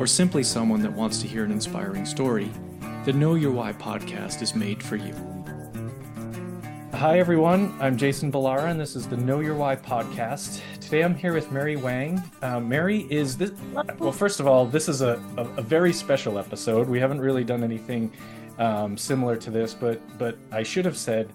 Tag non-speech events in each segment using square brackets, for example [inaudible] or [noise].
or simply someone that wants to hear an inspiring story, the Know Your Why podcast is made for you. Hi, everyone. I'm Jason Balara, and this is the Know Your Why podcast. Today I'm here with Mery Wang. Uh, Mery is this, well, first of all, this is a, a, a very special episode. We haven't really done anything um, similar to this, but, but I should have said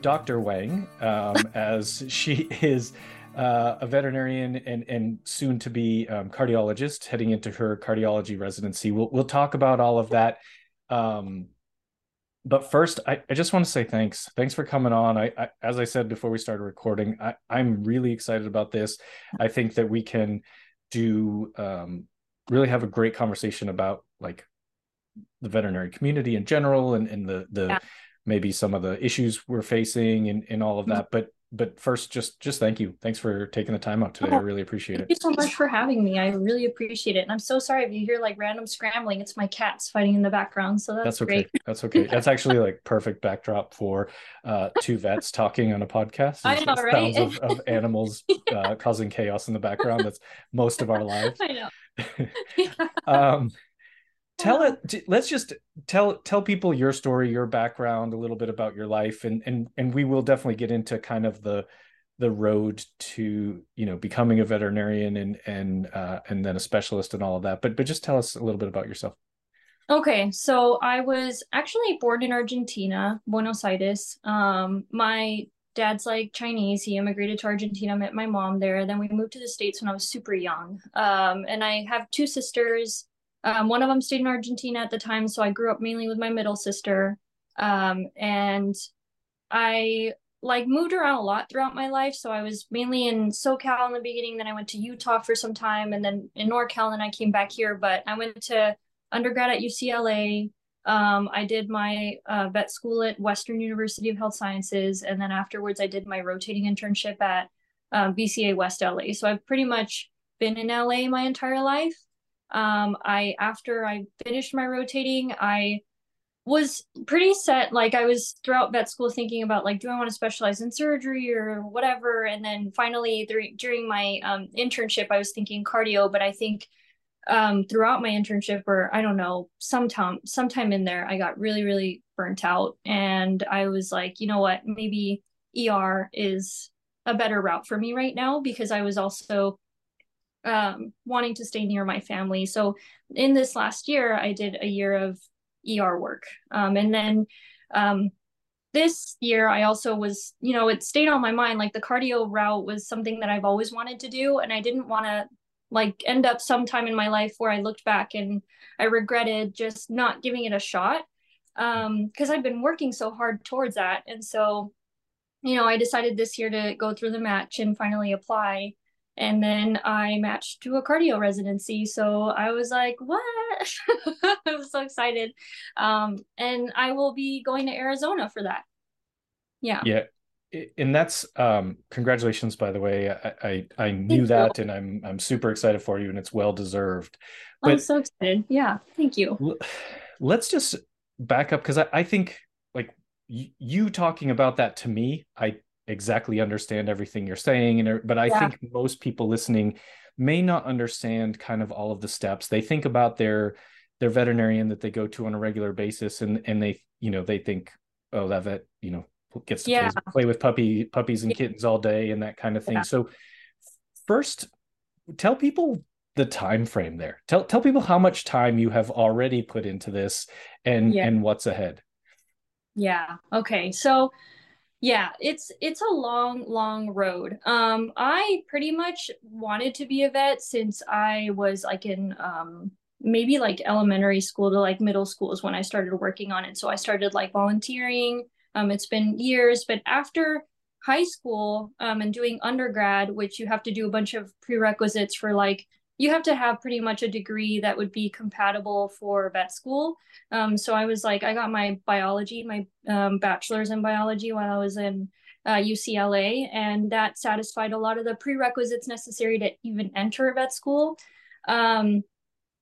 Dr. Wang, um, [laughs] as she is uh, a veterinarian and and soon to be um, cardiologist, heading into her cardiology residency. We'll we'll talk about all of that. Um, but first, I, I just want to say thanks. Thanks for coming on. I, I as I said before we started recording, I, I'm really excited about this. I think that we can do um, really have a great conversation about like the veterinary community in general and, and the the yeah. maybe some of the issues we're facing and, and all of mm-hmm. that. But but first just just thank you. Thanks for taking the time out today. Oh, i really appreciate thank it. thank you so much for having me. I really appreciate it. And i'm so sorry if you hear like random scrambling. It's my cats fighting in the background so that's, that's okay. great. that's okay. [laughs] That's actually like perfect backdrop for uh two vets talking on a podcast. I know right? sounds of, of [laughs] animals yeah. uh, causing chaos in the background. That's most of our lives. [laughs] I know. Yeah. um tell it let's just tell tell people your story your background a little bit about your life and and and we will definitely get into kind of the the road to you know becoming a veterinarian and and uh, and then a specialist and all of that but but just tell us a little bit about yourself. Okay so i was actually born in argentina buenos aires. Um my dad's like chinese. He immigrated to argentina met my mom there then we moved to the states when i was super young. Um and i have two sisters um, one of them stayed in Argentina at the time, so I grew up mainly with my middle sister. Um, and I like moved around a lot throughout my life. So I was mainly in SoCal in the beginning, then I went to Utah for some time, and then in NorCal, and I came back here. But I went to undergrad at UCLA. Um, I did my uh, vet school at Western University of Health Sciences, and then afterwards, I did my rotating internship at um, VCA West LA. So I've pretty much been in LA my entire life. Um, I after I finished my rotating, I was pretty set. Like I was throughout vet school thinking about like, do I want to specialize in surgery or whatever? And then finally th- during my um, internship, I was thinking cardio, but I think um, throughout my internship or I don't know, sometime sometime in there, I got really, really burnt out. And I was like, you know what, maybe ER is a better route for me right now because I was also um, wanting to stay near my family. So in this last year, I did a year of ER work. Um, and then um, this year, I also was, you know, it stayed on my mind. Like the cardio route was something that I've always wanted to do. And I didn't want to like end up sometime in my life where I looked back and I regretted just not giving it a shot because um, I've been working so hard towards that. And so, you know, I decided this year to go through the match and finally apply and then I matched to a cardio residency. So I was like, what? [laughs] I was so excited. Um, and I will be going to Arizona for that. Yeah. Yeah. And that's um congratulations by the way. I I, I knew that and I'm I'm super excited for you and it's well deserved. But I'm so excited. Yeah. Thank you. Let's just back up because I, I think like you talking about that to me, I exactly understand everything you're saying and er, but i yeah. think most people listening may not understand kind of all of the steps. They think about their their veterinarian that they go to on a regular basis and and they you know they think oh that vet you know gets to yeah. play, play, with puppy puppies and kittens all day and that kind of thing. Yeah. so first tell people the time frame there. Tell tell people how much time you have already put into this and and what's ahead. Yeah. Okay. So yeah it's it's a long long road. Um i pretty much wanted to be a vet since i was like in um maybe like elementary school to like middle school is when i started working on it. So i started like volunteering. Um it's been years but after high school um and doing undergrad which you have to do a bunch of prerequisites for like you have to have pretty much a degree that would be compatible for vet school. Um, so I was like, I got my biology, my um, bachelor's in biology while I was in uh, UCLA, and that satisfied a lot of the prerequisites necessary to even enter vet school. Um,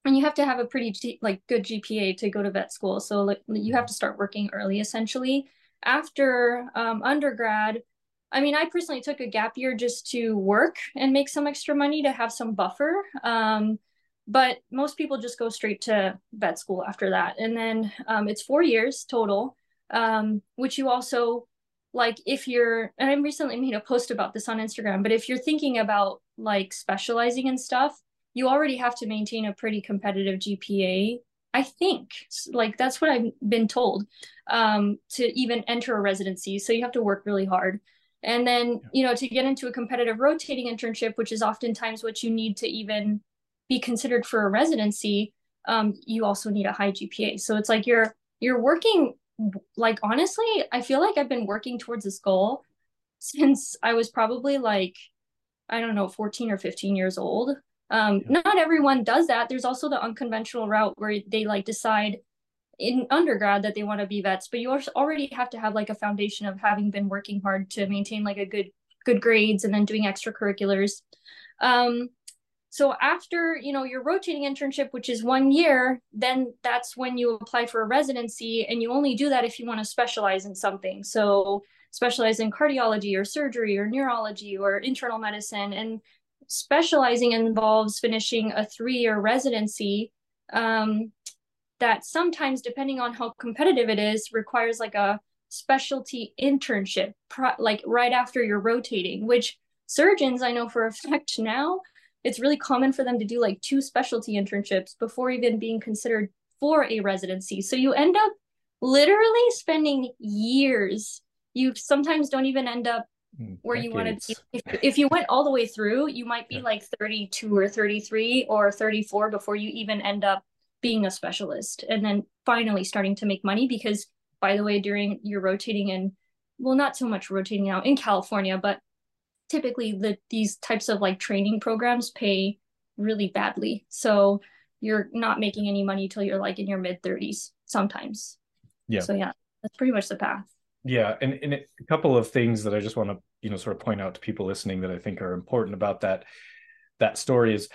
and you have to have a pretty G- like good GPA to go to vet school. So like, you have to start working early, essentially. After um, undergrad, I mean, I personally took a gap year just to work and make some extra money to have some buffer. Um, but most people just go straight to vet school after that, and then um, it's four years total, um, which you also like if you're. And I recently made a post about this on Instagram. But if you're thinking about like specializing in stuff, you already have to maintain a pretty competitive GPA. I think like that's what I've been told um, to even enter a residency. So you have to work really hard. And then, you know, to get into a competitive rotating internship, which is oftentimes what you need to even be considered for a residency, um, you also need a high GPA. So it's like you're you're working like honestly, I feel like I've been working towards this goal since I was probably like, I don't know, 14 or 15 years old. Um, yeah. Not everyone does that. There's also the unconventional route where they like decide in undergrad that they want to be vets, but you already have to have like a foundation of having been working hard to maintain like a good good grades and then doing extracurriculars. Um, so after you know your rotating internship, which is one year, then that's when you apply for a residency, and you only do that if you want to specialize in something. So specialize in cardiology or surgery or neurology or internal medicine, and specializing involves finishing a three-year residency um, that sometimes depending on how competitive it is requires like a specialty internship like right after you're rotating which surgeons i know for a [laughs] fact now it's really common for them to do like two specialty internships before even being considered for a residency so you end up literally spending years you sometimes don't even end up Mm, where Decades. you want to if, if you went all the way through you might be yeah. like 32 or 33 or 34 before you even end up being a specialist and then finally starting to make money because by the way during your rotating and well not so much rotating out in california but typically the these types of like training programs pay really badly. So you're not making any money till you're like in your mid 30s sometimes. Yeah. So yeah that's pretty much the path. Yeah and, and a couple of things that i just want to you know sort of point out to people listening that i think are important about that that story is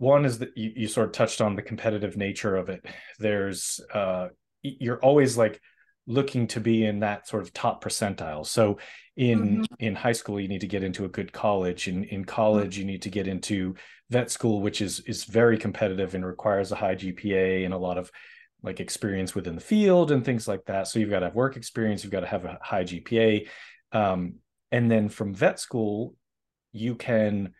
one is that you, you sort of touched on the competitive nature of it there's uh you're always like looking to be in that sort of top percentile so in mm-hmm. in high school you need to get into a good college in in college mm-hmm. you need to get into vet school which is is very competitive and requires a high gpa and a lot of like experience within the field and things like that. So you've got to have work experience, you've got to have a high GPA. Um, and then from vet school, you can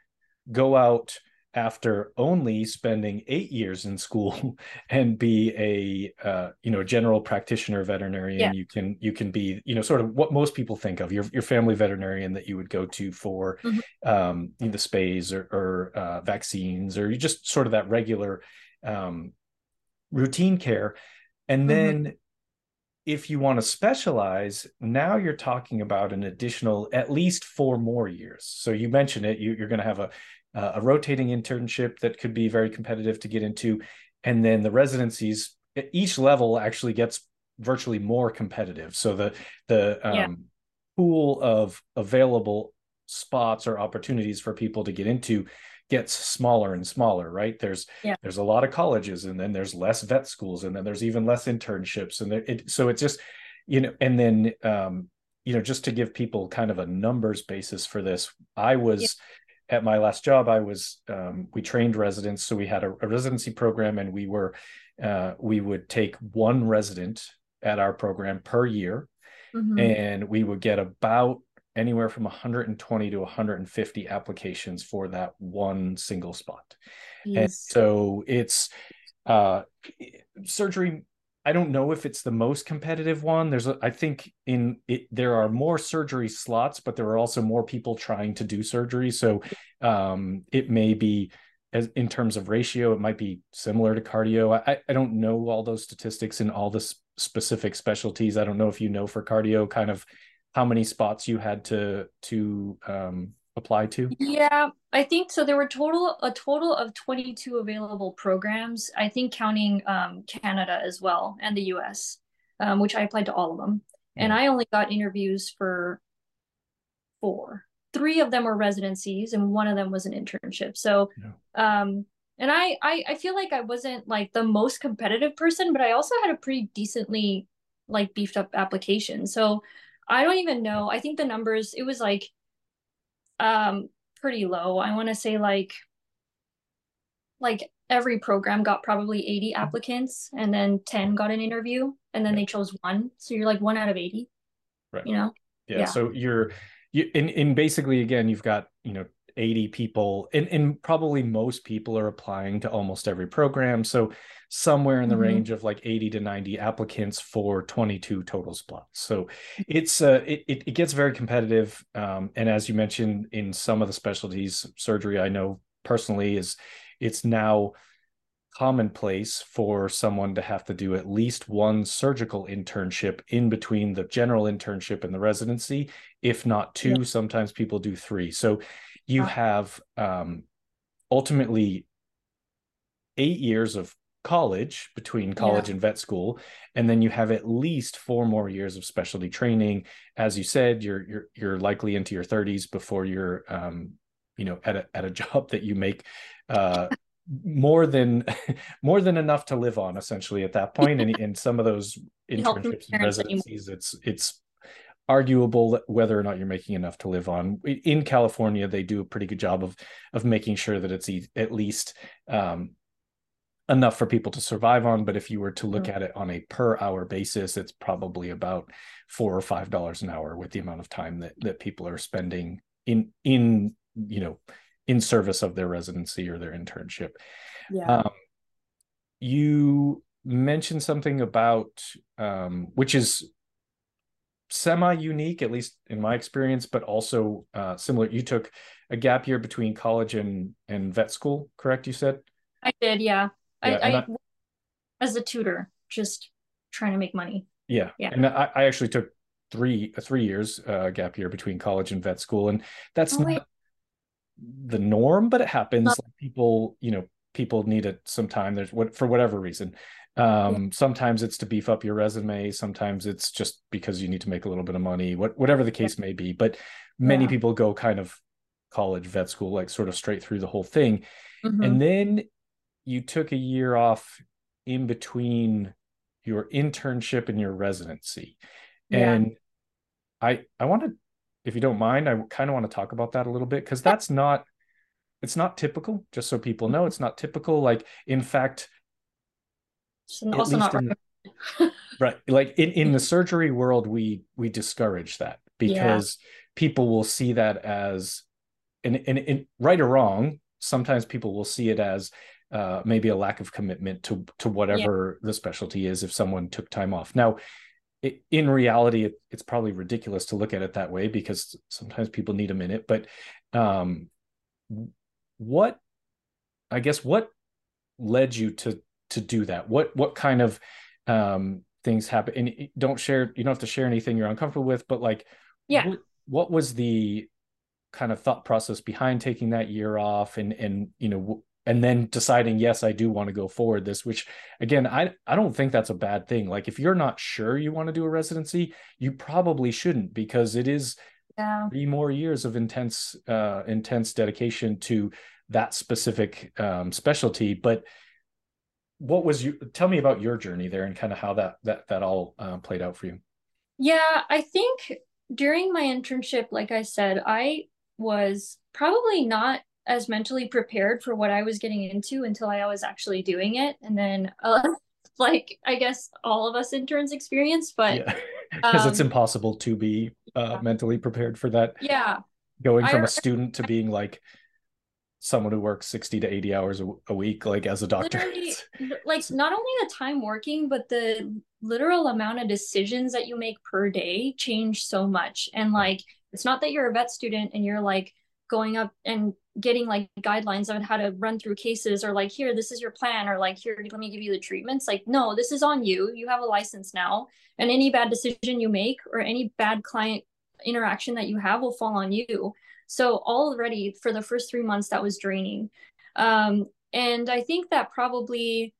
go out after only spending eight years in school [laughs] and be a uh, you know general practitioner veterinarian yeah. you can you can be you know sort of what most people think of your, your family veterinarian that you would go to for mm-hmm. um, the spays or, or uh, vaccines or you just sort of that regular um, routine care. And mm-hmm. then mm-hmm. if you want to specialize, now you're talking about an additional at least four more years. So you mentioned it, you, are going to have a, a rotating internship that could be very competitive to get into. And then the residencies, each level actually gets virtually more competitive. So the, the, um, yeah. pool of available spots or opportunities for people to get into gets smaller and smaller right there's yeah. there's a lot of colleges and then there's less vet schools and then there's even less internships and there, it, so it's just you know and then um you know just to give people kind of a numbers basis for this i was. At my last job i was um, we trained residents so we had a, a residency program and we were uh, we would take one resident at our program per year mm-hmm. and we would get about anywhere from 120 to 150 applications for that one single spot. Yes. And so it's uh, surgery. I don't know if it's the most competitive one. There's, a, I think, in it there are more surgery slots, but there are also more people trying to do surgery. So um, it may be, as in terms of ratio, it might be similar to cardio. I, I don't know all those statistics in all the specific specialties. I don't know if you know for cardio, kind of how many spots you had to to um, apply to? Yeah, I think so. There were total a total of 22 available programs. I think counting um, Canada as well and the U.S., um, which I applied to all of them, yeah. and I only got interviews for four. Three of them were residencies, and one of them was an internship. So, yeah. um, and I, I I feel like I wasn't like the most competitive person, but I also had a pretty decently like beefed up application. So I don't even know. I think the numbers it was like um pretty low. I want to say like like every program got probably 80 applicants and then 10 got an interview and then they chose one. So you're like one out of 80. Right. You know? Yeah. yeah. So you're you in in basically again you've got, you know, 80 people and, and probably most people are applying to almost every program so somewhere in the mm-hmm. range of like 80 to 90 applicants for 22 total spots so it's uh it, it gets very competitive um, and as you mentioned in some of the specialties surgery i know personally is it's now commonplace for someone to have to do at least one surgical internship in between the general internship and the residency if not two yeah. sometimes people do three so you have um, ultimately eight years of college between college yeah. and vet school and then you have at least four more years of specialty training as you said you're you're you're likely into your 30s before you're um you know at a at a [laughs] job that you make uh more than [laughs] more than enough to live on essentially at that point and in some of those [laughs] internships and residencies it's it's arguable whether or not you're making enough to live on. In California, they do a pretty good job of of making sure that it's at least um, enough for people to survive on. But if you were to look mm-hmm. at it on a per hour basis, it's probably about four or five dollars an hour with the amount of time that that people are spending in in you know in service of their residency or their internship. Yeah. Um, you mentioned something about um, which is semi unique, at least in my experience, but also uh, similar. You took a gap year between college and and vet school, correct? You said. I did, yeah. Yeah I, I, I, as a tutor, just trying to make money. Yeah, yeah. And I, I actually took three three years uh, gap year between college and vet school, and that's oh, not the norm, but it happens. Like people, you know, people need it some time. There's what for whatever reason. Um, yeah. Sometimes it's to beef up your resume. Sometimes it's just because you need to make a little bit of money. What whatever the case may be. But many yeah. people go kind of college, vet school, like sort of straight through the whole thing, mm-hmm. and then you took a year off in between your internship and your residency, yeah. and I I want to, if you don't mind, I kind of want to talk about that a little bit because that's not it's not typical just so people know mm-hmm. it's not typical like in fact also not in, [laughs] right like in, in the surgery world we we discourage that because yeah. people will see that as and, and, and right or wrong sometimes people will see it as uh, maybe a lack of commitment to to whatever yeah. the specialty is if someone took time off now it, in reality it, it's probably ridiculous to look at it that way because sometimes people need a minute but um what i guess what led you to to do that? What what kind of um, things happen? And don't share. You don't have to share anything you're uncomfortable with, but like, yeah, what, what was the kind of thought process behind taking that year off, and and you know, and then deciding yes, I do want to go forward this. Which again, I I don't think that's a bad thing. Like if you're not sure you want to do a residency, you probably shouldn't because it is yeah. three more years of intense uh intense dedication to that specific um specialty but what was you tell me about your journey there and kind of how that that that all uh, played out for you yeah i think during my internship like i said i was probably not as mentally prepared for what i was getting into until i was actually doing it. And then uh, [laughs] like i guess all of us interns experience but because [laughs] um, it's impossible to be uh, yeah. mentally prepared for that. Yeah. Going from I, a student to being like someone who works 60 to 80 hours a, a week like as a doctor. [laughs] Like not only the time working but the literal amount of decisions that you make per day change so much. And like it's not that you're a vet student and you're like going up and getting like guidelines on how to run through cases or like here this is your plan or like here let me give you the treatments like no this is on you you have a license now and any bad decision you make or any bad client interaction that you have will fall on you So already for the first three months, that was draining. Um, and I think that probably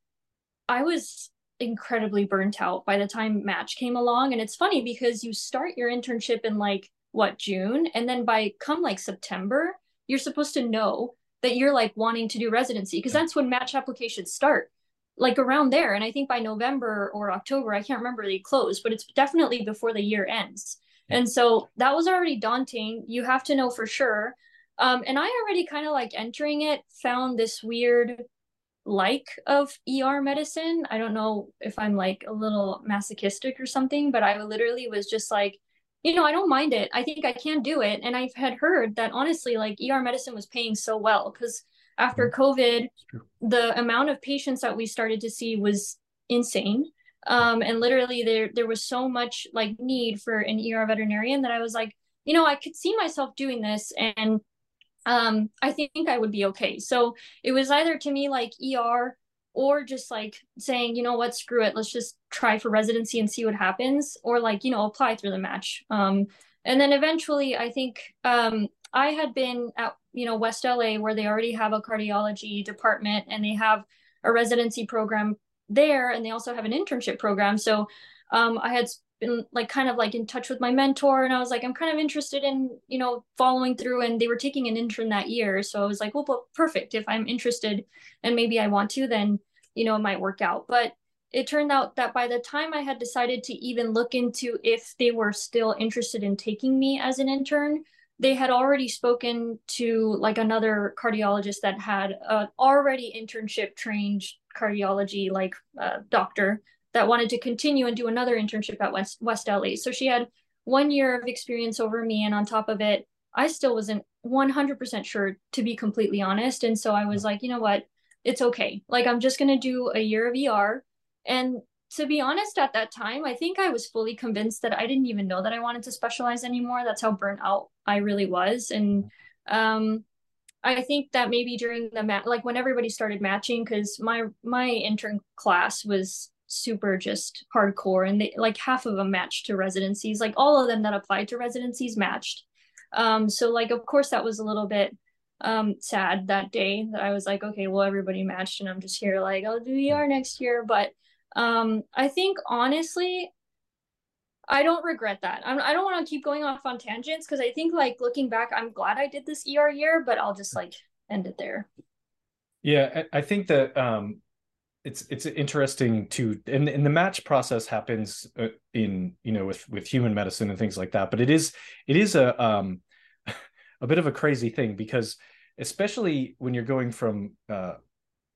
I was incredibly burnt out by the time match came along. And it's funny because you start your internship in like what June, and then by come like September, you're supposed to know that you're like wanting to do residency because that's when match applications start like around there. And i think by november or october i can't remember they close but it's definitely before the year ends. And so that was already daunting. You have to know for sure. Um, and i already kind of like entering it found this weird like of er medicine. I don't know if i'm like a little masochistic or something but i literally was just like you know i don't mind it i think i can do it and i've had heard that honestly like er medicine was paying so well because after mm-hmm. COVID, the amount of patients that we started to see was insane. Um, and literally there there was so much like need for an ER veterinarian that I was like, you know, I could see myself doing this and um, I think I would be okay. So it was either to me like ER or just like saying, you know what, screw it, let's just try for residency and see what happens, or like, you know, apply through the match. Um, and then eventually I think um, I had been at you know West LA where they already have a cardiology department and they have a residency program there and they also have an internship program. So um, I had been like kind of like in touch with my mentor and I was like I'm kind of interested in you know following through and they were taking an intern that year so I was like well, perfect. If I'm interested and maybe I want to then you know it might work out. But it turned out that by the time I had decided to even look into if they were still interested in taking me as an intern they had already spoken to like another cardiologist that had an already internship trained cardiology like uh, doctor that wanted to continue and do another internship at West West LA. So she had one year of experience over me, and on top of it, I still wasn't 100% sure to be completely honest. And so I was like, you know what, it's okay. Like I'm just gonna do a year of ER, and to be honest, at that time, I think I was fully convinced that I didn't even know that I wanted to specialize anymore. That's how burnt out I really was. And um, I think that maybe during the mat, like when everybody started matching, because my my intern class was super just hardcore, and they like half of them matched to residencies. Like all of them that applied to residencies matched. Um, so like of course that was a little bit um sad that day that I was like, okay, well everybody matched, and I'm just here like I'll do ER next year, but um, I think honestly, I don't regret that. I'm, I do not want to keep going off on tangents because I think like looking back, I'm glad I did this ER year, but I'll just like end it there. Yeah, I think that um, it's it's interesting to and, and the match process happens uh, in you know with with human medicine and things like that, but it is it is a um [laughs] a bit of a crazy thing because especially when you're going from uh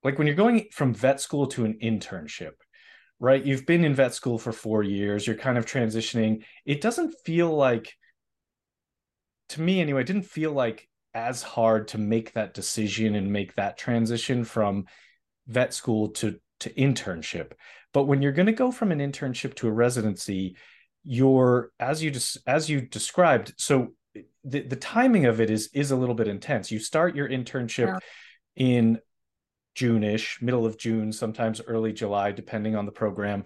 like when you're going from vet school to an internship right? You've been in vet school for four years, you're kind of transitioning. It doesn't feel like, to me anyway, it didn't feel like as hard to make that decision and make that transition from vet school to to internship but when you're going to go from an internship to a residency you're as you just as you described so the, the timing of it is is a little bit intense you start your internship yeah. in June-ish, middle of June, sometimes early July, depending on the program.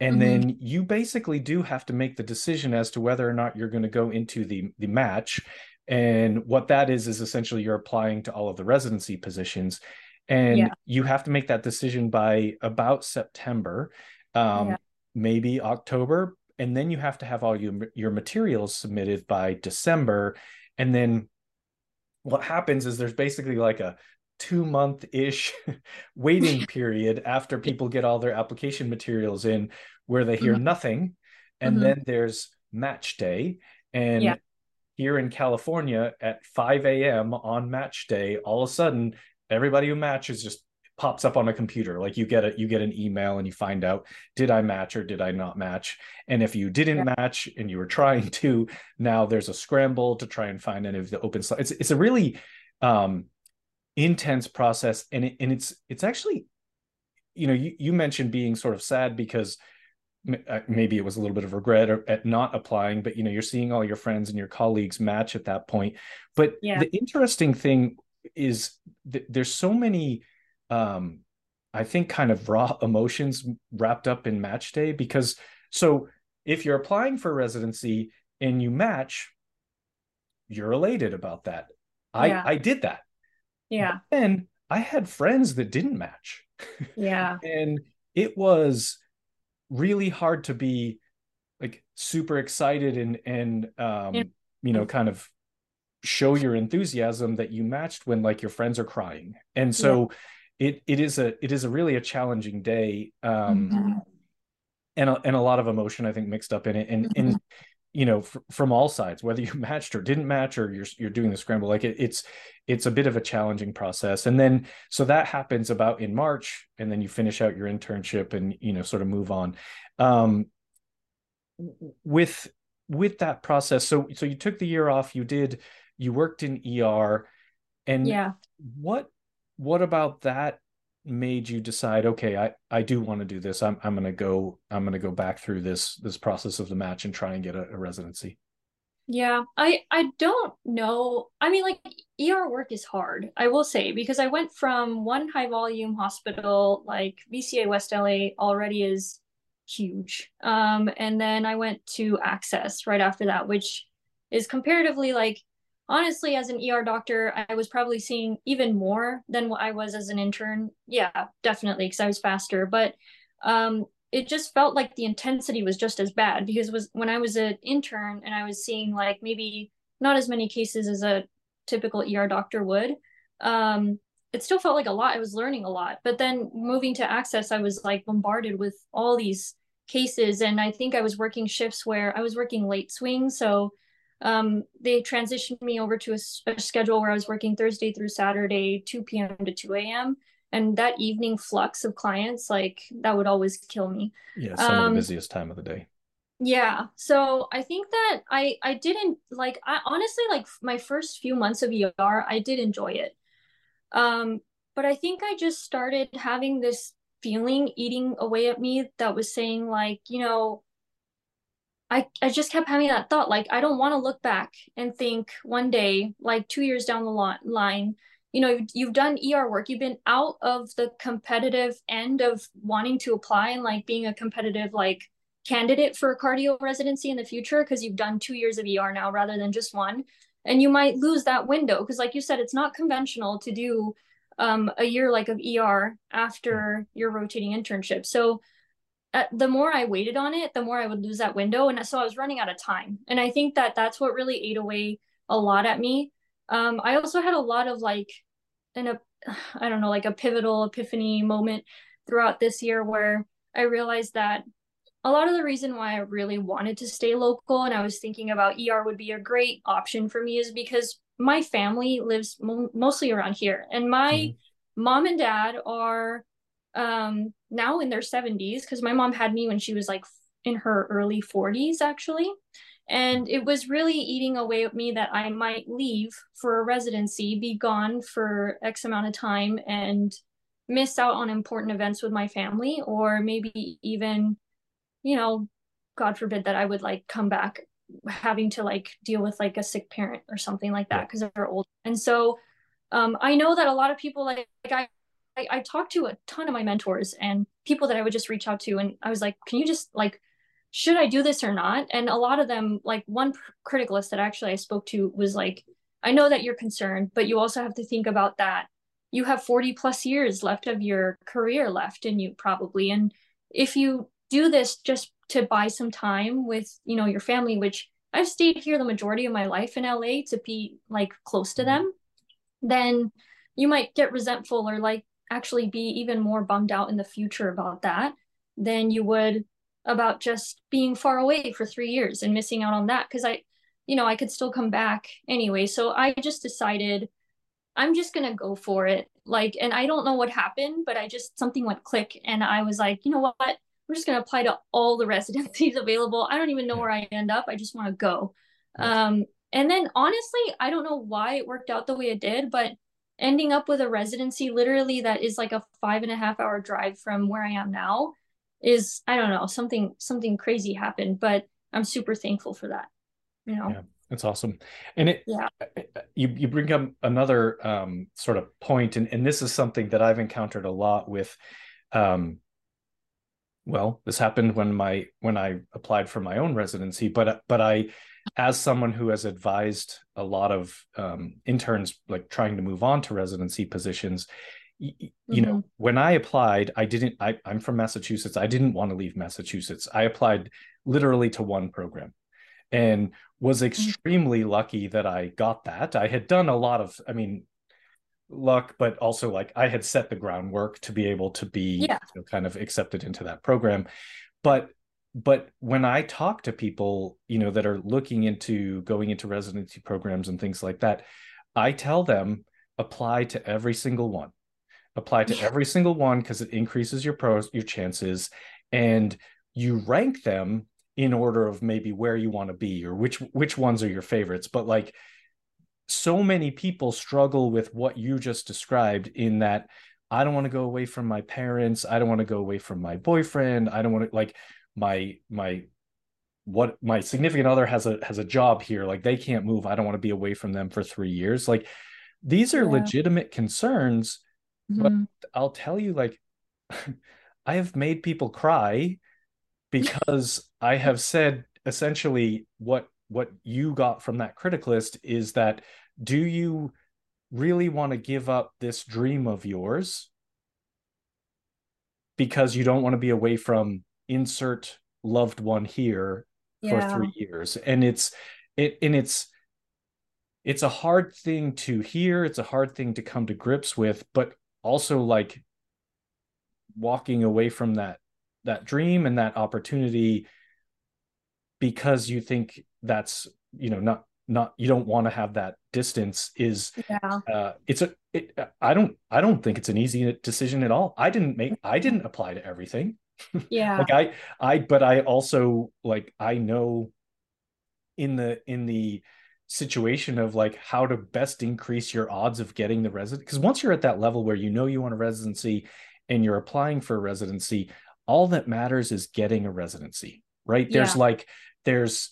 And mm-hmm. then you basically do have to make the decision as to whether or not you're going to go into the the match. And what that is is essentially you're applying to all of the residency positions. And yeah. you have to make that decision by about September, um, yeah. maybe October. And then you have to have all your, your materials submitted by December. And then what happens is there's basically like a two month ish [laughs] waiting [laughs] period after people get all their application materials in where they hear mm-hmm. nothing and mm-hmm. then there's match day and yeah. here in california at 5 a.m on match day all of a sudden everybody who matches just pops up on a computer like you get a you get an email and you find out did i match or did i not match and if you didn't yeah. match and you were trying [laughs] to now there's a scramble to try and find any of the open slots it's, it's a really um intense process and it, and it's it's actually you know you, you mentioned being sort of sad because uh, maybe it was a little bit of regret at not applying but you know you're seeing all your friends and your colleagues match at that point but yeah. the interesting thing is that there's so many um i think kind of raw [laughs] emotions wrapped up in match day because so if you're applying for residency and you match you're elated about that. Yeah. I I did that. Yeah. And I had friends that didn't match. Yeah. [laughs] and it was really hard to be like super excited and and um Yeah. you know kind of show your enthusiasm that you matched when like your friends are crying. And so it it is a it is a really a challenging day um Mhm. and a, and a lot of emotion i think mixed up in it. And Mhm. and you know fr- from all sides whether you [laughs] matched or didn't match or you're you're doing the scramble like it, it's it's a bit of a challenging process. And then so that happens about in march and then you finish out your internship and you know sort of move on. Um with with that process so so you took the year off you did you worked in er and Yeah. what what about that made you decide okay i i do want to do this i'm i'm going to go i'm going to go back through this this process of the match and try and get a, a residency Yeah, I I don't know. I mean, like ER work is hard, I will say, because I went from one high volume hospital, like VCA West LA already is huge. Um, and then I went to Access right after that, which is comparatively like honestly, as an ER doctor, I was probably seeing even more than what I was as an intern. Yeah, definitely, because I was faster. But um, it just felt like the intensity was just as bad because was when I was an intern and I was seeing like maybe not as many cases as a typical ER doctor would. Um, it still felt like a lot. I was learning a lot. But then moving to Access, I was like bombarded with all these cases. And I think I was working shifts where I was working late swing. So um, they transitioned me over to a schedule where I was working Thursday through Saturday, 2 p.m. to 2 a.m. And that evening flux of clients, like that would always kill me. yeah some of Um, the busiest time of the day Yeah, so I think that I I didn't like I honestly like my first few months of ER, I did enjoy it. Um, but I think I just started having this feeling eating away at me that was saying like, you know, I I just kept having that thought like I don't want to look back and think one day like 2 years down the li- line, you know, you've, you've done ER work, you've been out of the competitive end of wanting to apply and like being a competitive like candidate for a cardio residency in the future because you've done 2 years of ER now rather than just one. And you might lose that window because like you said it's not conventional to do um, a year like of ER after your rotating internship. So uh, the more I waited on it, the more I would lose that window. And so I was running out of time. And I think that that's what really ate away a lot at me. Um, I also had a lot of like, an, a, [sighs] I don't know, like a pivotal epiphany moment throughout this year where I realized that a lot of the reason why I really wanted to stay local and I was thinking about ER would be a great option for me is because my family lives mo- mostly around here. And my Mhm. mom and dad are um now in their 70s because my mom had me when she was like in her early 40s actually and it was really eating away at me that i might leave for a residency be gone for x amount of time and miss out on important events with my family or maybe even you know god forbid that i would like come back having to like deal with like a sick parent or something like that Yeah. because they're old and so um, i know that a lot of people like, like I I, I talked to a ton of my mentors and people that I would just reach out to, and I was like, "Can you just like, should I do this or not?" And a lot of them, like one criticalist that actually I spoke to, was like, "I know that you're concerned, but you also have to think about that. You have 40 plus years left of your career left in you, probably, and if you do this just to buy some time with, you know, your family, which I've stayed here the majority of my life in LA to be like close to mm-hmm. them, then you might get resentful or like actually be even more bummed out in the future about that than you would about just being far away for three years and missing out on that because i you know i could still come back anyway. So i just decided i'm just gonna go for it. Like and i don't know what happened but i just something went click and i was like you know what i'm just gonna apply to all the [laughs] residencies available i don't even know where i end up i just want to go um and then honestly i don't know why it worked out the way it did but ending up with a residency literally that is like a five and a half hour drive from where I am now is I don't know something something crazy happened, but I'm super thankful for that. You know, Yeah. That's awesome. And it Yeah. you you bring up another um sort of point and and this is something that I've encountered a lot with um well this happened when my when i applied for my own residency but but i as someone who has advised a lot of um, interns like trying to move on to residency positions you, mm-hmm. know when i applied i didn't I, i'm from massachusetts i didn't want to leave massachusetts i applied literally to one program and was mm-hmm. extremely lucky that i got that i had done a lot of i mean luck but also like i had set the groundwork to be able to be yeah. you know, kind of accepted into that program but but when i talk to people you know that are looking into going into residency programs and things like that i tell them apply to every single one apply to yeah. every [laughs] single one because it increases your pros your chances and you rank them in order of maybe where you want to be or which which ones are your favorites but like so many people struggle with what you just described in that I don't want to go away from my parents, I don't want to go away from my boyfriend, I don't want to like my my what my significant other has a has a job here. Like they can't move. I don't want to be away from them for 3 years. Like these are yeah. legitimate concerns mm-hmm. but i'll tell you like [laughs] i have made people cry [laughs] because i have said essentially what what you got from that criticalist is that do you really want to give up this dream of yours because you don't want to be away from insert loved one here yeah. for 3 years and it's it and it's it's a hard thing to hear it's a hard thing to come to grips with but also like walking away from that that dream and that opportunity because you think that's you know not not you don't want to have that distance is yeah. uh, it's a it, i don't i don't think it's an easy decision at all. I didn't make i didn't apply to everything. [laughs] Yeah. Like i i but i also like i know in the in the situation of like how to best increase your odds of getting the resident because once you're at that level where you know you want a residency and you're applying for a residency all that matters is getting a residency right? There's like there's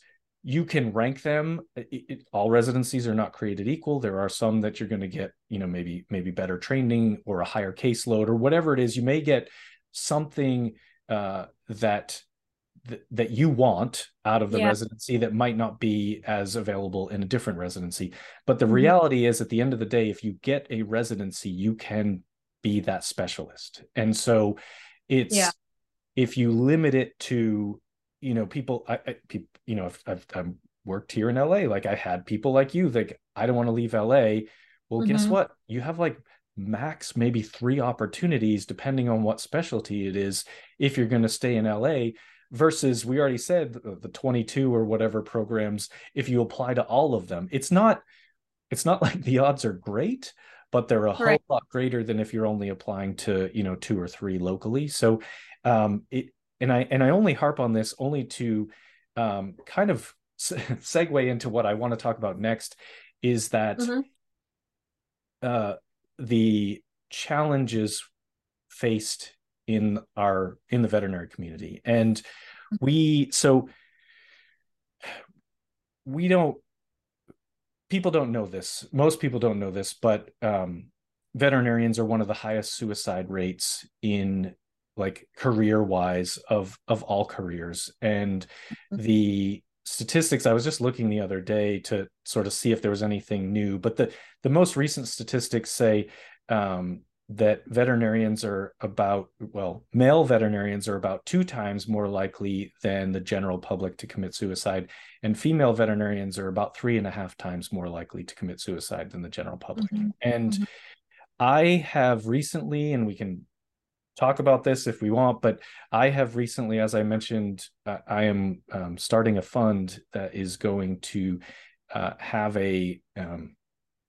you can rank them it, it, all residencies are not created equal there are some that you're going to get you know maybe maybe better training or a higher caseload or whatever it is you may get something uh, that th- that you want out of the yeah. residency that might not be as available in a different residency but the mm-hmm. reality is at the end of the day if you get a residency you can be that specialist and so it's yeah. if you limit it to you know people I, I people, you know I've, I've, worked here in LA like I had people like you like I don't want to leave LA well mm-hmm. guess what? You have like max maybe three opportunities depending on what specialty it is if you're going to stay in LA versus we already said the 22 or whatever programs if you apply to all of them. It's not it's not [laughs] like the odds are great but they're a whole lot greater than if you're only applying to you know two or three locally. So um it and I and I only harp on this only to um, kind of [laughs] segue into what I want to talk about next is that mm-hmm. uh, the challenges faced in our in the veterinary community and mm-hmm. we so we don't people don't know this most people don't know this but um, veterinarians are one of the highest suicide rates in like career wise of of all careers and mm-hmm. the statistics i was just looking the other day to sort of see if there was anything new but the the most recent statistics say um, that veterinarians are about well male veterinarians are about two times more likely than the general public to commit suicide and female veterinarians are about three and a half times more likely to commit suicide than the general public mm-hmm. and mm-hmm. i have recently and we can talk about this if we want, but I have recently, as I mentioned, uh, I am um, starting a fund that is going to uh, have a um,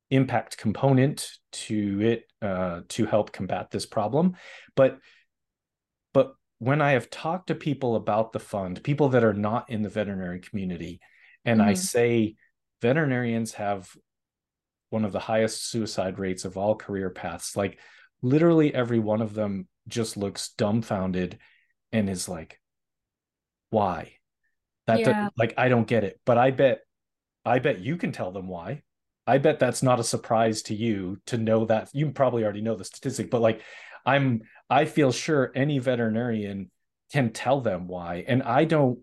impact component to it uh, to help combat this problem. But but when I have talked to people about the fund, people that are not in the veterinary community, and mm-hmm. I say veterinarians have one of the highest suicide rates of all career paths, like literally every one of them just looks dumbfounded and is like why that yeah. like i don't get it but i bet i bet you can tell them why i bet that's not a surprise to you to know that you probably already know the statistic but like i'm i feel sure any veterinarian can tell them why and i don't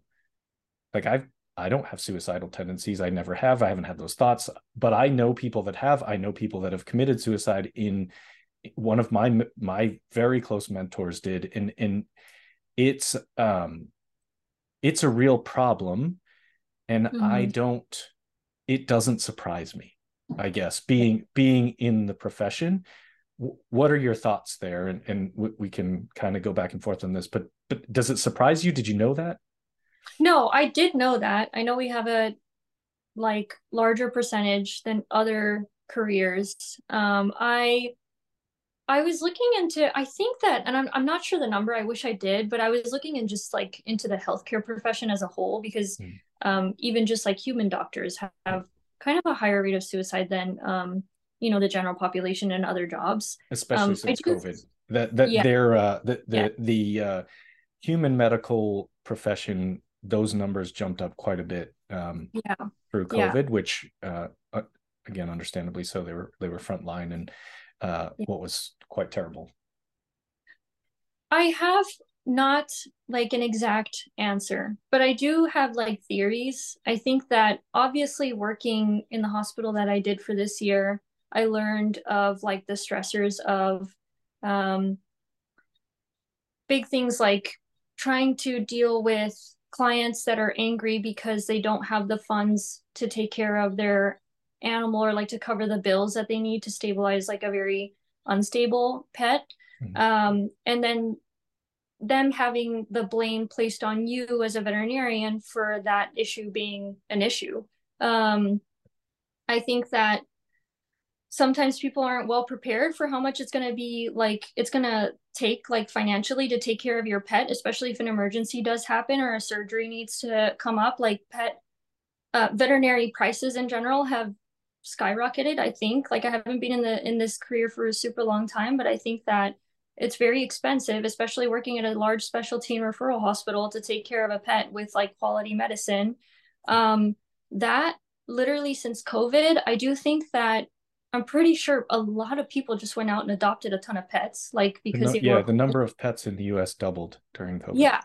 like i've i don't have suicidal tendencies i never have i haven't had those thoughts but i know people that have i know people that have committed suicide in one of my my very close mentors did and and it's um it's a real problem and mm-hmm. i don't it doesn't surprise me i [laughs] guess being being in the profession. What are your thoughts there? And, and we can kind of go back and forth on this but but does it surprise you? Did you know that? No i did know that. I know we have a like larger percentage than other careers. Um i i was looking into i think that and I'm, I'm not sure the number i wish i did but i was looking in just like into the healthcare profession as a whole because mm. um even just like human doctors have, have kind of a higher rate of suicide than um you know the general population and other jobs especially um, since do, covid that that yeah. they're uh the the, yeah. the uh human medical profession those numbers jumped up quite a bit um yeah through covid which uh, uh again understandably so they were they were frontline and uh what was quite terrible i have not like an exact answer, but I do have like theories. I think that obviously working in the hospital that I did for this year, I learned of like the stressors of um, big things like trying to deal with clients that are angry because they don't have the funds to take care of their animal or like to cover the bills that they need to stabilize like a very unstable pet. Mm-hmm. Um, and then them having the blame placed on you as a veterinarian for that issue being an issue. Um, I think that sometimes people aren't well prepared for how much it's going to be like it's going to take like financially to take care of your pet especially if an emergency does happen or a surgery needs to come up like pet uh, veterinary prices in general have skyrocketed i think like i haven't been in the in this career for a super long time but i think that it's very expensive especially working at a large specialty and referral hospital to take care of a pet with like quality medicine um that literally since covid i do think that I'm pretty sure a lot of people just went out and adopted a ton of pets, like because the no, yeah, the number of pets in the U.S. doubled during COVID. Yeah.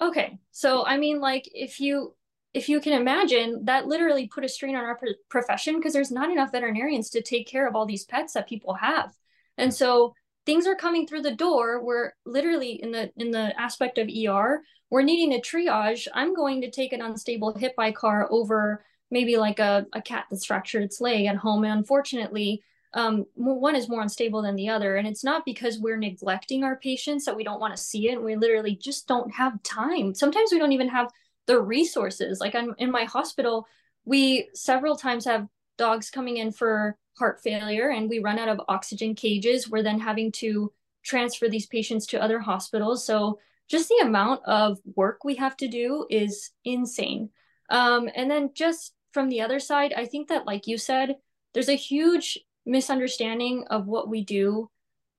Okay. So I mean, like, if you if you can imagine, that literally put a strain on our profession because there's not enough veterinarians to take care of all these pets that people have, and so things are coming through the door. We're literally in the in the aspect of ER, we're needing a triage. I'm going to take an unstable hit by car over maybe like a, a cat that's fractured its leg at home. And unfortunately, um, one is more unstable than the other. And it's not because we're neglecting our patients that we don't want to see it. We literally just don't have time. Sometimes we don't even have the resources. Like I'm in my hospital, we several times have dogs coming in for heart failure and we run out of oxygen cages. We're then having to transfer these patients to other hospitals. So just the amount of work we have to do is insane. Um, and then just from the other side, I think that, like you said, there's a huge misunderstanding of what we do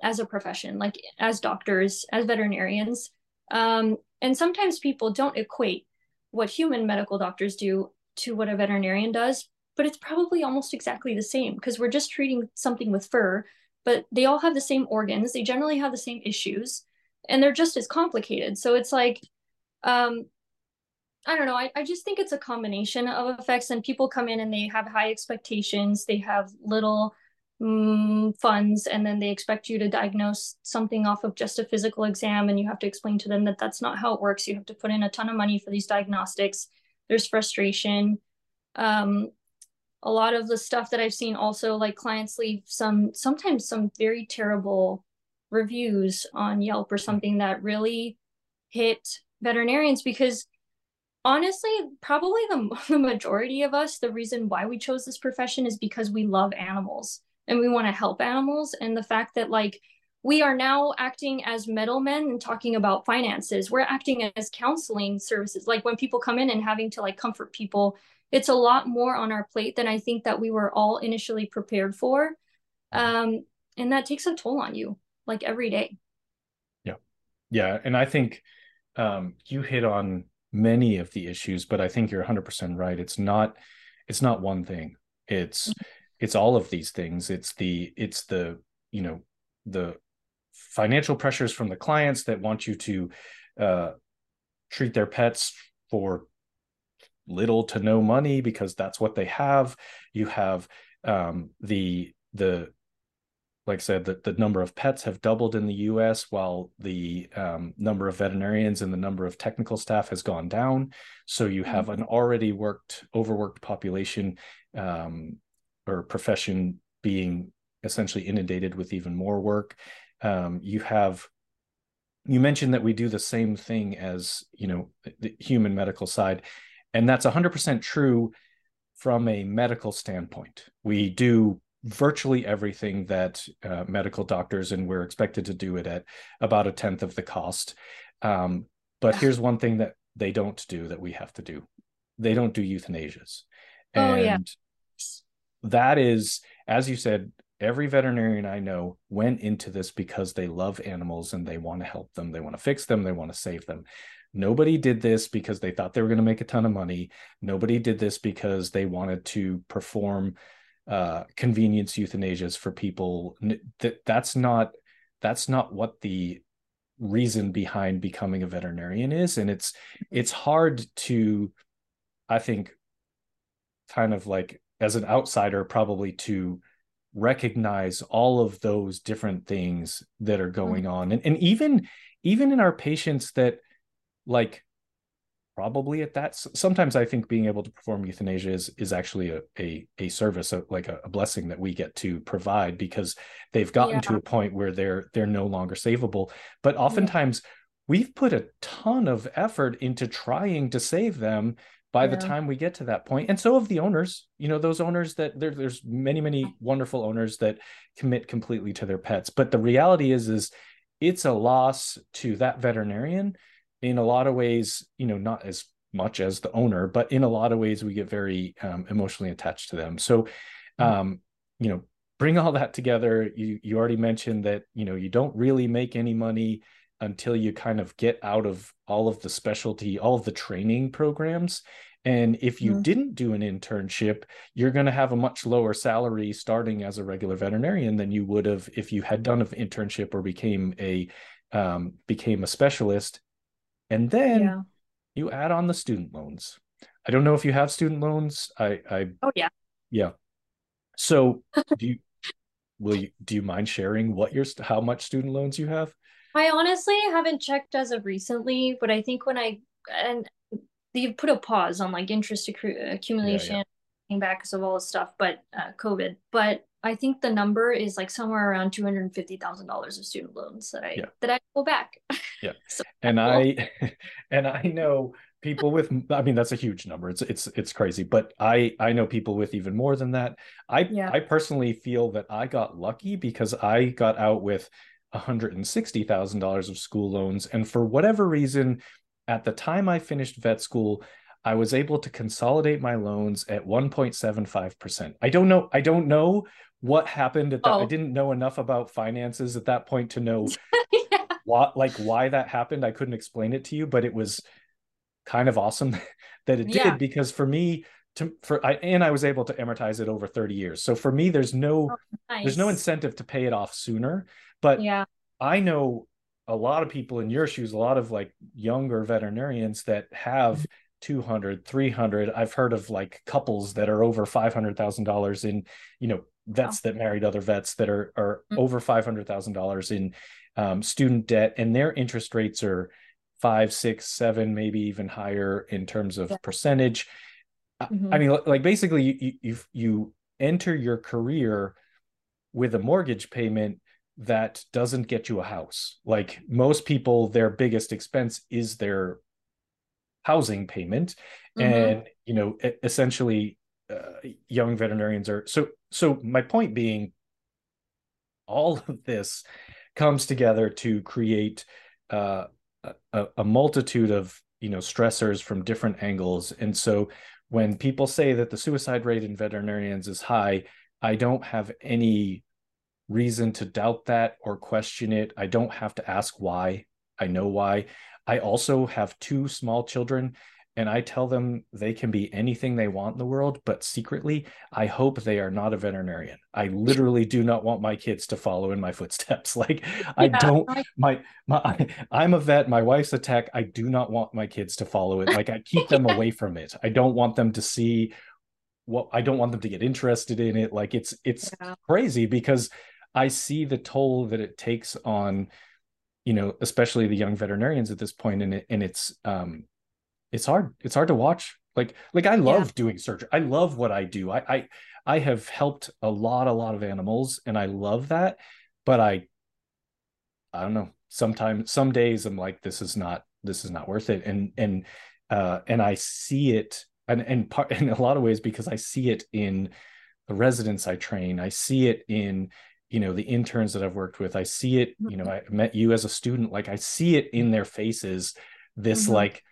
as a profession, like as doctors, as veterinarians. Um, and sometimes people don't equate what human medical doctors do to what a veterinarian does, but it's probably almost exactly the same because we're just treating something with fur, but they all have the same organs. They generally have the same issues and they're just as complicated. So it's like, um, I don't know. I, I just think it's a combination of effects, and people come in and they have high expectations. They have little mm, funds, and then they expect you to diagnose something off of just a physical exam, and you have to explain to them that that's not how it works. You have to put in a ton of money for these diagnostics. There's frustration. Um, a lot of the stuff that I've seen also, like clients leave some sometimes some very terrible reviews on Yelp or something that really hit veterinarians because honestly, probably the, [laughs] the majority of us, the reason why we chose this profession is because we love animals and we want to help animals. And the fact that, like, we are now acting as middlemen and talking about finances. We're acting as counseling services. Like, when people come in and having to, like, comfort people, it's a lot more on our plate than I think that we were all initially prepared for. Um, and that takes a toll on you, like, every day. Yeah. Yeah. And I think um, you hit on many of the issues but i think you're 100% right it's not it's not one thing it's mm-hmm. It's all of these things it's the it's the you know the financial pressures from the clients that want you to uh treat their pets for little to no money because that's what they have. You have um, the the like I said, the, the number of pets have doubled in the US while the um, number of veterinarians and the number of technical staff has gone down. So you have an already worked, overworked population um, or profession being essentially inundated with even more work. Um, you have you mentioned that we do the same thing as you know the human medical side and that's 100% true from a medical standpoint. We do virtually everything that uh, medical doctors and we're expected to do it at about a tenth of the cost. Um, but here's one thing that they don't do that we have to do. They don't do euthanasias oh, and yeah. That is as you said every veterinarian I know went into this because they love animals and they want to help them. They want to fix them. They want to save them. Nobody did this because they thought they were going to make a ton of money. Nobody did this because they wanted to perform uh, convenience euthanasias for people. That that's not that's not what the reason behind becoming a veterinarian is, and it's it's hard to, I think, kind of like as an outsider, probably to recognize all of those different things that are going mm-hmm. on and, and even even in our patients that like probably at that sometimes i think being able to perform euthanasia is is actually a a, a service a, like a, a blessing that we get to provide because they've gotten yeah. to a point where they're they're no longer savable but oftentimes yeah. we've put a ton of effort into trying to save them by yeah. the time we get to that point and so of the owners you know those owners that there, there's many many wonderful owners that commit completely to their pets but the reality is is it's a loss to that veterinarian in a lot of ways you know not as much as the owner but in a lot of ways we get very um, emotionally attached to them so mm-hmm. um, you know bring all that together you you already mentioned that you know you don't really make any money until you kind of get out of all of the specialty, all of the training programs. And if you mm-hmm. didn't do an internship, you're going to have a much lower salary starting as a regular veterinarian than you would have if you had done an internship or became a um, became a specialist. And then yeah. you add on the student loans. I don't know if you have student loans. I, I oh yeah, yeah. So [laughs] do you will you do you mind sharing what your how much student loans you have? I honestly haven't checked as of recently, but I think when I and they've put a pause on like interest accru- accumulation yeah, yeah. back because of all this stuff, but uh, COVID. But I think the number is like somewhere around two hundred fifty thousand dollars of student loans that I yeah. that I go back. Yeah, [laughs] so and I [laughs] and I know people with i mean that's a huge number it's it's it's crazy but i i know people with even more than that i yeah. i personally feel that i got lucky because i got out with $160,000 of school loans. And for whatever reason, at the time I finished vet school, I was able to consolidate my loans at 1.75%. I don't know. I don't know what happened at that. Oh. I didn't know enough about finances at that point to know [laughs] yeah. what like why that happened. I couldn't explain it to you, but it was kind of awesome [laughs] that it yeah. did because for me to for I and I was able to amortize it over 30 years. So for me there's no oh, nice. there's no incentive to pay it off sooner but yeah, I know a lot of people in your shoes, a lot of like younger veterinarians that have 200, 300. I've heard of like couples that are over $500,000 in, you know, vets wow. that married other vets that are, are mm-hmm. over $500,000 in um, student debt and their interest rates are five, six, seven, maybe even higher in terms of yeah. percentage. Mm-hmm. I mean, like basically you, you, you enter your career with a mortgage payment that doesn't get you a house. Like most people, their biggest expense is their housing payment, mm-hmm. and you know, essentially, uh, young veterinarians are so. So my point being, all of this comes together to create uh, a, a multitude of you know stressors from different angles, and so when people say that the suicide rate in veterinarians is high, I don't have any reason to doubt that or question it. I don't have to ask why. I know why. I also have two small children and I tell them they can be anything they want in the world, but secretly, I hope they are not a veterinarian. I literally do not want my kids to follow in my footsteps. [laughs] Like yeah, I don't my my [laughs] I'm a vet, my wife's a tech. I do not want my kids to follow it. Like I keep them [laughs] away from it. I don't want them to see what I don't want them to get interested in it. Like it's it's yeah. crazy because I see the toll that it takes on you know, especially the young veterinarians at this point and it and it's um it's hard it's hard to watch. Like like i love yeah. doing surgery. I love what i do. I, I i have helped a lot a lot of animals and i love that but i i don't know. Sometimes some days i'm like this is not this is not worth it. And and uh and i see it and and part [laughs] in a lot of ways because i see it in the residents i train. I see it in you know the interns that i've worked with i see it you know mm-hmm. i met you as a student like i see it in their faces this mm-hmm. like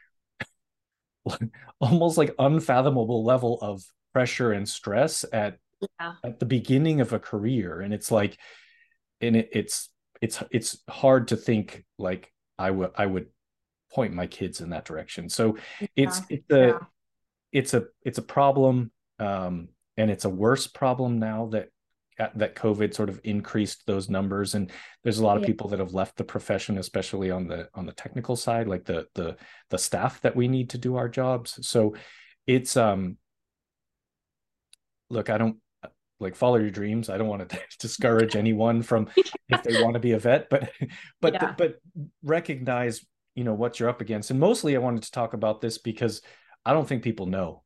[laughs] almost like unfathomable level of pressure and stress at yeah. at the beginning of a career and it's like and it, it's it's it's hard to think like i would i would point my kids in that direction so yeah. it's it's a yeah. it's a it's a problem um and it's a worse problem now that that COVID sort of increased those numbers, and there's a lot of yeah. people that have left the profession, especially on the on the technical side, like the the the staff that we need to do our jobs. So it's um, look, I don't like follow your dreams. I don't want to [laughs] discourage [laughs] anyone from if they want to be a vet, but but yeah. but recognize you know what you're up against. And mostly, I wanted to talk about this because I don't think people know.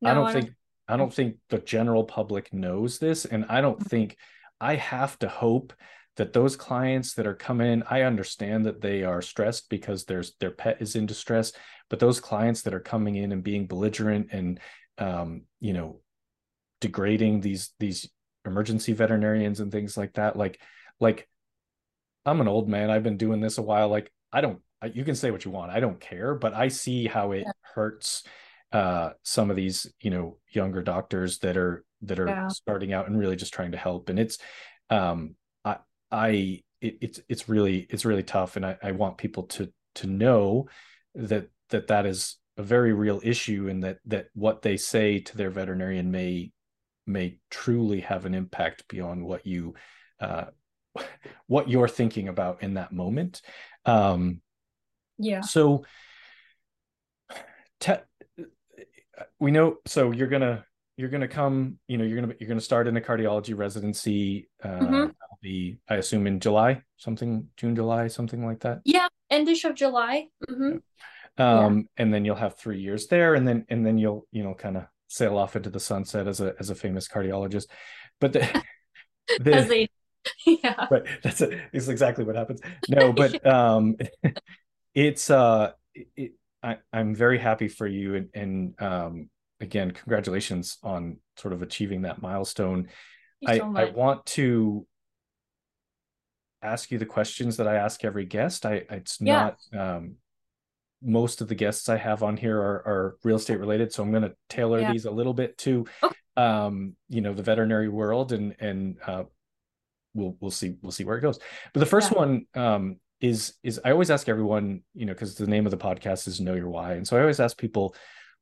No, I don't I think I don't think the general public knows this. And I don't mm-hmm. think I have to hope that those clients that are coming in, I understand that they are stressed because there's their pet is in distress, but those clients that are coming in and being belligerent and um, you know, degrading these these emergency veterinarians and things like that, like like I'm an old man. I've been doing this a while. Like I don't you can say what you want. I don't care, but I see how it hurts uh, some of these you know younger doctors that are that are yeah. starting out and really just trying to help. And it's um i i it, it's it's really it's really tough. And I, I want people to to know that that that is a very real issue and that that what they say to their veterinarian may may truly have an impact beyond what you uh [laughs] what you're thinking about in that moment. Um yeah. so [sighs] te- we know so you're gonna you're gonna come you know you're gonna you're gonna start in a cardiology residency uh mm-hmm. be i assume in july something june july something like that yeah endish of july mm-hmm. um yeah. and then you'll have three years there and then and then you'll you know kind of sail off into the sunset as a as a famous cardiologist but the, [laughs] [laughs] the [laughs] yeah but that's a, it's exactly what happens no but um it's uh it, I, I'm very happy for you, and, and um, again, congratulations on sort of achieving that milestone. I, so I want to ask you the questions that I ask every guest. I it's yeah. not um, most of the guests I have on here are, are real estate related, so I'm going to tailor yeah. these a little bit to okay. um, you know the veterinary world, and and uh, we'll we'll see we'll see where it goes. But the first yeah. one um, is is I always ask everyone, you know, because the name of the podcast is Know Your Why, and so I always ask people,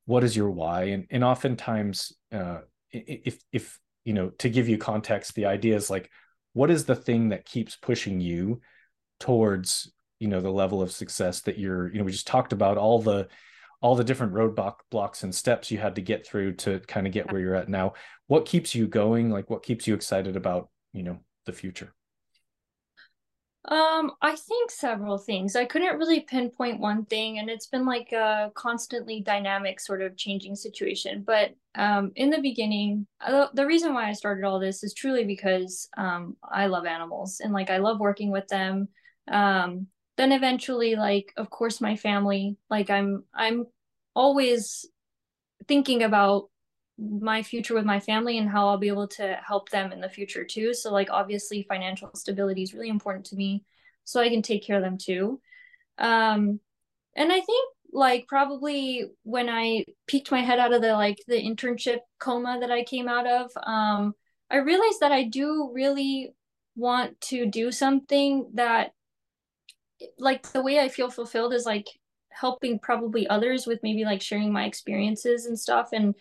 what is your why? And and oftentimes, uh, if if you know, to give you context, the idea is like, what is the thing that keeps pushing you towards you know the level of success that you're you know we just talked about all the all the different roadblock blocks and steps you had to get through to kind of get where you're at now. What keeps you going? Like what keeps you excited about you know the future um, I think several things. I couldn't really pinpoint one thing, and it's been like a constantly dynamic sort of changing situation. But um, in the beginning, the reason why I started all this is truly because um, I love animals and like I love working with them. Um, then eventually, like of course, my family. Like I'm, I'm always thinking about my future with my family and how I'll be able to help them in the future too. So like obviously financial stability is really important to me so I can take care of them too. Um and I think like probably when I peeked my head out of the like the internship coma that I came out of, um I realized that I do really want to do something that like the way I feel fulfilled is like helping probably others with maybe like sharing my experiences and stuff and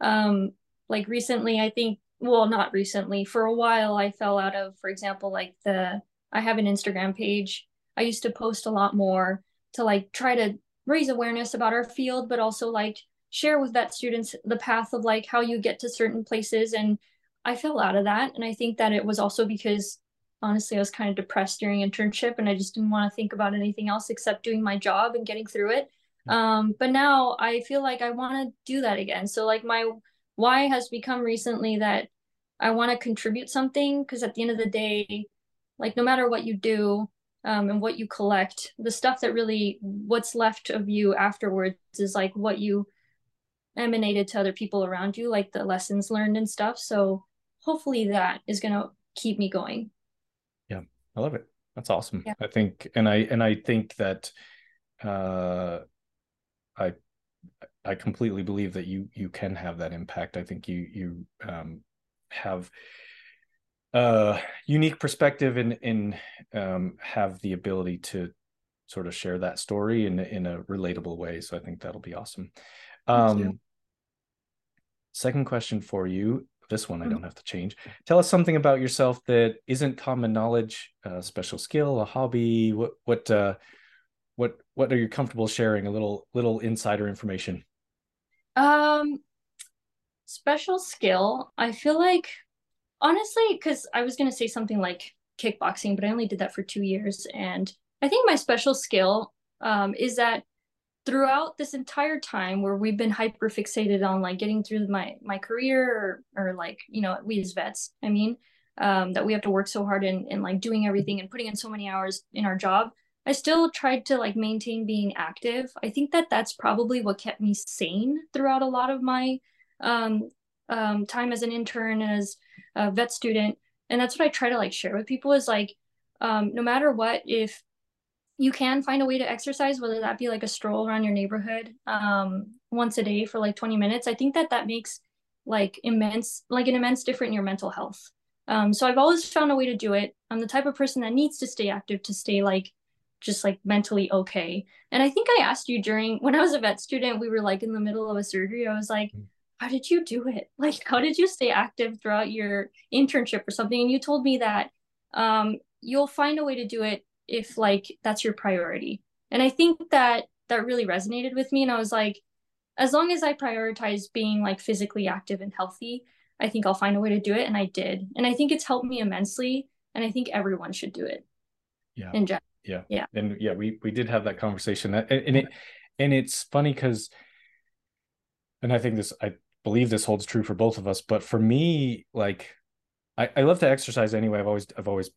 um like recently i think well not recently for a while i fell out of for example like the i have an instagram page. I used to post a lot more to like try to raise awareness about our field but also like share with that students the path of like how you get to certain places. And i fell out of that. And i think that it was also because honestly i was kind of depressed during internship and i just didn't want to think about anything else except doing my job and getting through it um, but now i feel like i want to do that again so like my why has become recently that i want to contribute something because at the end of the day like no matter what you do um, and what you collect the stuff that really what's left of you afterwards is like what you emanated to other people around you, like the lessons learned and stuff. So hopefully that is going to keep me going. Yeah, I love it. That's awesome. Yeah. I think, and I and I think that, uh, I I completely believe that you you can have that impact. I think you you um, have a unique perspective and in, in um, have the ability to sort of share that story in in a relatable way. So I think that'll be awesome. Um, second question for you. This one I mm-hmm. don't have to change. Tell us something about yourself that isn't common knowledge, a special skill, a hobby. What what uh, what what are you comfortable sharing? A little little insider information. Um, special skill. I feel like honestly, because I was gonna say something like kickboxing, but I only did that for two years, and I think my special skill um, is that throughout this entire time where we've been hyper fixated on like getting through my my career or, or like you know we as vets i mean um, that we have to work so hard in, in like doing everything and putting in so many hours in our job i still tried to like maintain being active. I think that that's probably what kept me sane throughout a lot of my um, um, time as an intern as a vet student. And that's what i try to like share with people is like um, no matter what if you can find a way to exercise whether that be like a stroll around your neighborhood um, once a day for like 20 minutes i think that that makes like immense like an immense difference in your mental health. Um, so i've always found a way to do it. I'm the type of person that needs to stay active to stay like just like mentally okay and i think i asked you during when i was a vet student we were like in the middle of a surgery i was like mm. how did you do it [laughs] like how did you stay active throughout your internship or something and you told me that um, you'll find a way to do it if like that's your priority. And I think that that really resonated with me. And I was like, as long as I prioritize being like physically active and healthy, I think I'll find a way to do it. And I did. And I think it's helped me immensely. And I think everyone should do it. Yeah. In general. Yeah. Yeah. And yeah, we we did have that conversation. And it and it's funny because and I think this I believe this holds true for both of us, but for me, like I, I love to exercise anyway. I've always I've always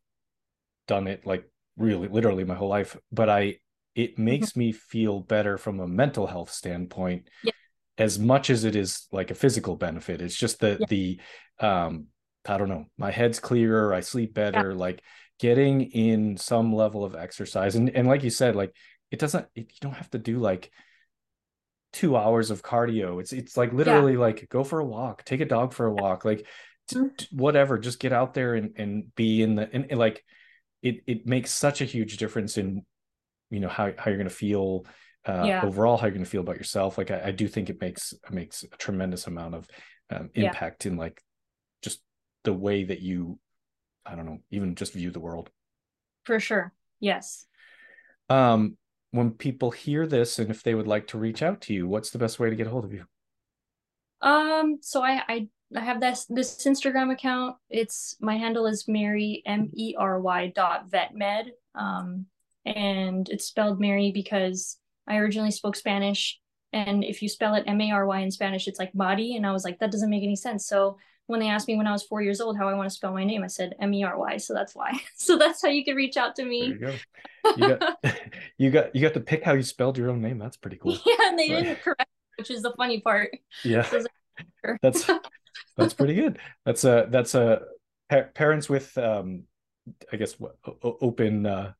done it like really literally my whole life but i it mm-hmm. makes mm-hmm. me feel better from a mental health standpoint yeah. as much as it is like a physical benefit it's just that yeah. the um i don't know my head's clearer i sleep better yeah. like getting in some level of exercise and and like you said like it doesn't it, you don't have to do like two hours of cardio it's it's like literally like go for a walk take a dog for a walk like mm-hmm. t- whatever just get out there and and be in the and, and like it it makes such a huge difference in you know how, how you're going to feel uh, yeah. overall how you're going to feel about yourself like I, I, do think it makes makes a tremendous amount of um, impact yeah. in like just the way that you i don't know even just view the world for sure yes um when people hear this and if they would like to reach out to you what's the best way to get a hold of you um so i i I have this this Instagram account. It's my handle is Mery M E R Y dot vetmed. Um, and it's spelled Mery because I originally spoke Spanish, and if you spell it M A R Y in Spanish, it's like body, and I was like that doesn't make any sense. So when they asked me when I was four years old how I want to spell my name, I said M E R Y. So that's why. [laughs] So that's how you can reach out to me. There you go. You got [laughs] you got you got to pick how you spelled your own name. That's pretty cool. Yeah, and they didn't correct, which is the funny part. Yeah. So that's [laughs] that's pretty good. That's a that's a pa- parents with um I guess open uh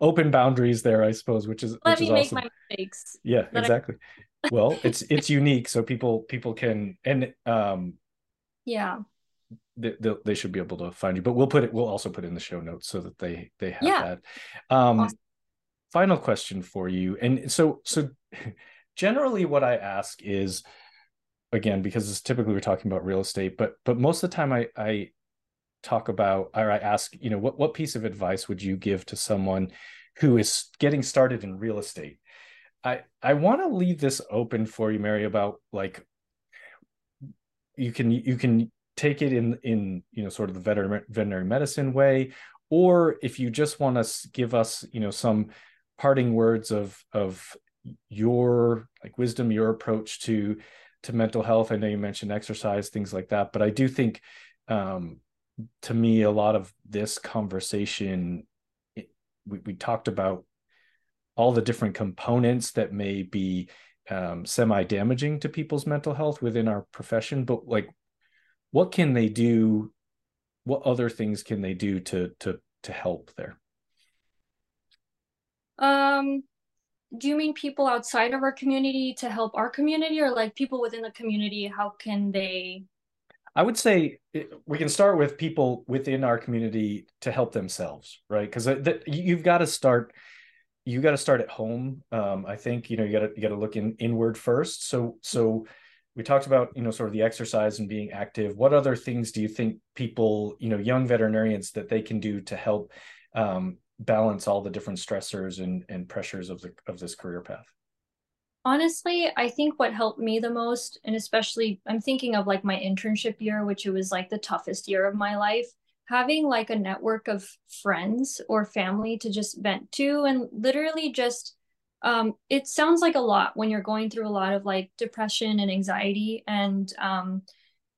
open boundaries there, I suppose, which is let which me is make awesome. my mistakes. Yeah, exactly. I... well, it's it's unique, so people people can and um yeah they, they should be able to find you but we'll put it we'll also put in the show notes so that they they have yeah. that um awesome. final question for you and so so generally what i ask is again because it's typically we're talking about real estate but but most of the time i i talk about or i ask you know what what piece of advice would you give to someone who is getting started in real estate i i want to leave this open for you Mery about like you can you can take it in in you know sort of the veterinary veterinary medicine way or if you just want to give us you know some parting words of of your like wisdom your approach to to mental health. I know you mentioned exercise things like that but i do think um to me a lot of this conversation it, we, we talked about all the different components that may be um, semi damaging to people's mental health within our profession but like what can they do? What other things can they do to to to help there? Um do you mean people outside of our community to help our community or like people within the community? How can they i would say we can start with people within our community to help themselves right? Because you've got to start you got to start at home um, i think you know you got to you got to look in inward first. So so we talked about you know sort of the exercise and being active. What other things do you think people you know young veterinarians that they can do to help um, balance all the different stressors and, and pressures of the of this career path? Honestly i think what helped me the most and especially i'm thinking of like my internship year which it was like the toughest year of my life having like a network of friends or family to just vent to and literally just um, it sounds like a lot when you're going through a lot of like depression and anxiety and um,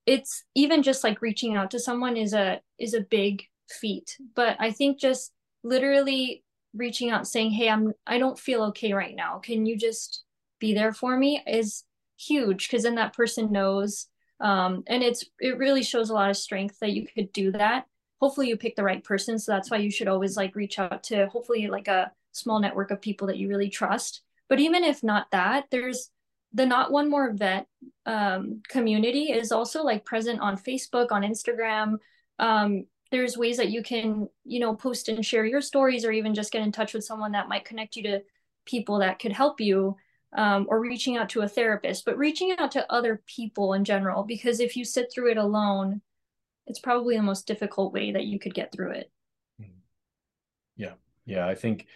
it's even just like reaching out to someone is a is a big feat. But i think just literally reaching out saying hey i'm i don't feel okay right now. Can you just be there for me? is huge because then that person knows um, and it's it really shows a lot of strength that you could do that hopefully you pick the right person so that's why you should always like reach out to hopefully like a small network of people that you really trust. But even if not that, there's the Not One More Vet um, community is also like present on Facebook, on Instagram. Um, there's ways that you can, you know, post and share your stories or even just get in touch with someone that might connect you to people that could help you um, or reaching out to a therapist, but reaching out to other people in general, because if you sit through it alone, it's probably the most difficult way that you could get through it. Yeah. Yeah. I think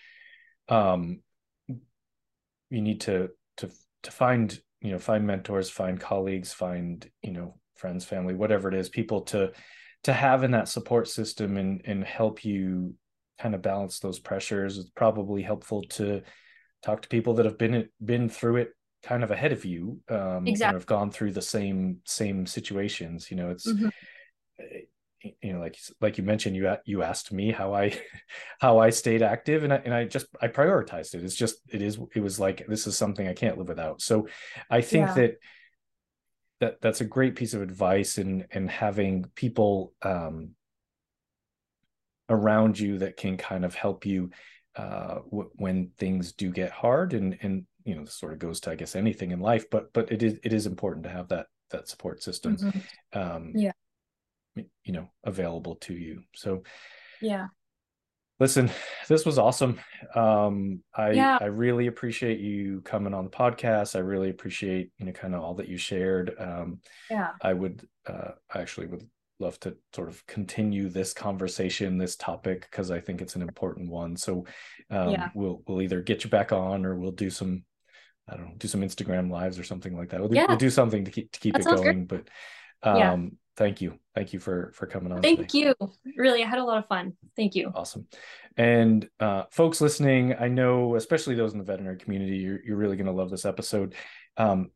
um, you need to to to find you know find mentors find colleagues find you know friends family whatever it is people to to have in that support system and and help you kind of balance those pressures it's probably helpful to talk to people that have been been through it kind of ahead of you um exactly. have gone through the same same situations you know it's mm-hmm you know like like you mentioned you you asked me how i [laughs] how i stayed active and I, and I just i prioritized it it's just it is it was like this is something i can't live without so i think yeah. that that that's a great piece of advice and and having people um around you that can kind of help you uh w- when things do get hard and and you know this sort of goes to i guess anything in life but but it is it is important to have that that support system mm-hmm. um yeah you know available to you. So yeah. listen this was awesome. Um i yeah. i really appreciate you coming on the podcast. I really appreciate you know kind of all that you shared. Um yeah. I would uh i actually would love to sort of continue this conversation this topic because i think it's an important one. So um yeah. we'll we'll either get you back on or we'll do some i don't know do some instagram lives or something like that. We'll, yeah. we'll do something to keep to keep that it going great. but um yeah thank you. Thank you for for coming on thank today. you. Really i had a lot of fun. Thank you. Awesome. And uh, folks listening i know especially those in the veterinary community you're, you're really going to love this episode. Um,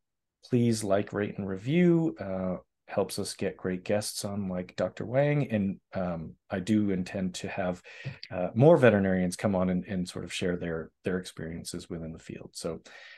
please like rate and review. Uh, helps us get great guests on like dr wang. And um, i do intend to have uh, more veterinarians come on and, and sort of share their their experiences within the field. So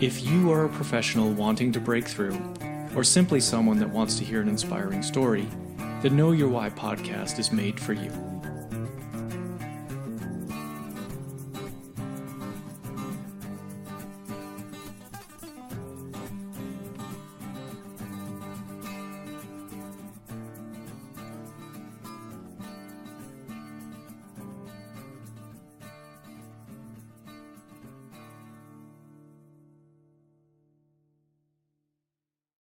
If you are a professional wanting to break through, or simply someone that wants to hear an inspiring story, the Know Your Why podcast is made for you.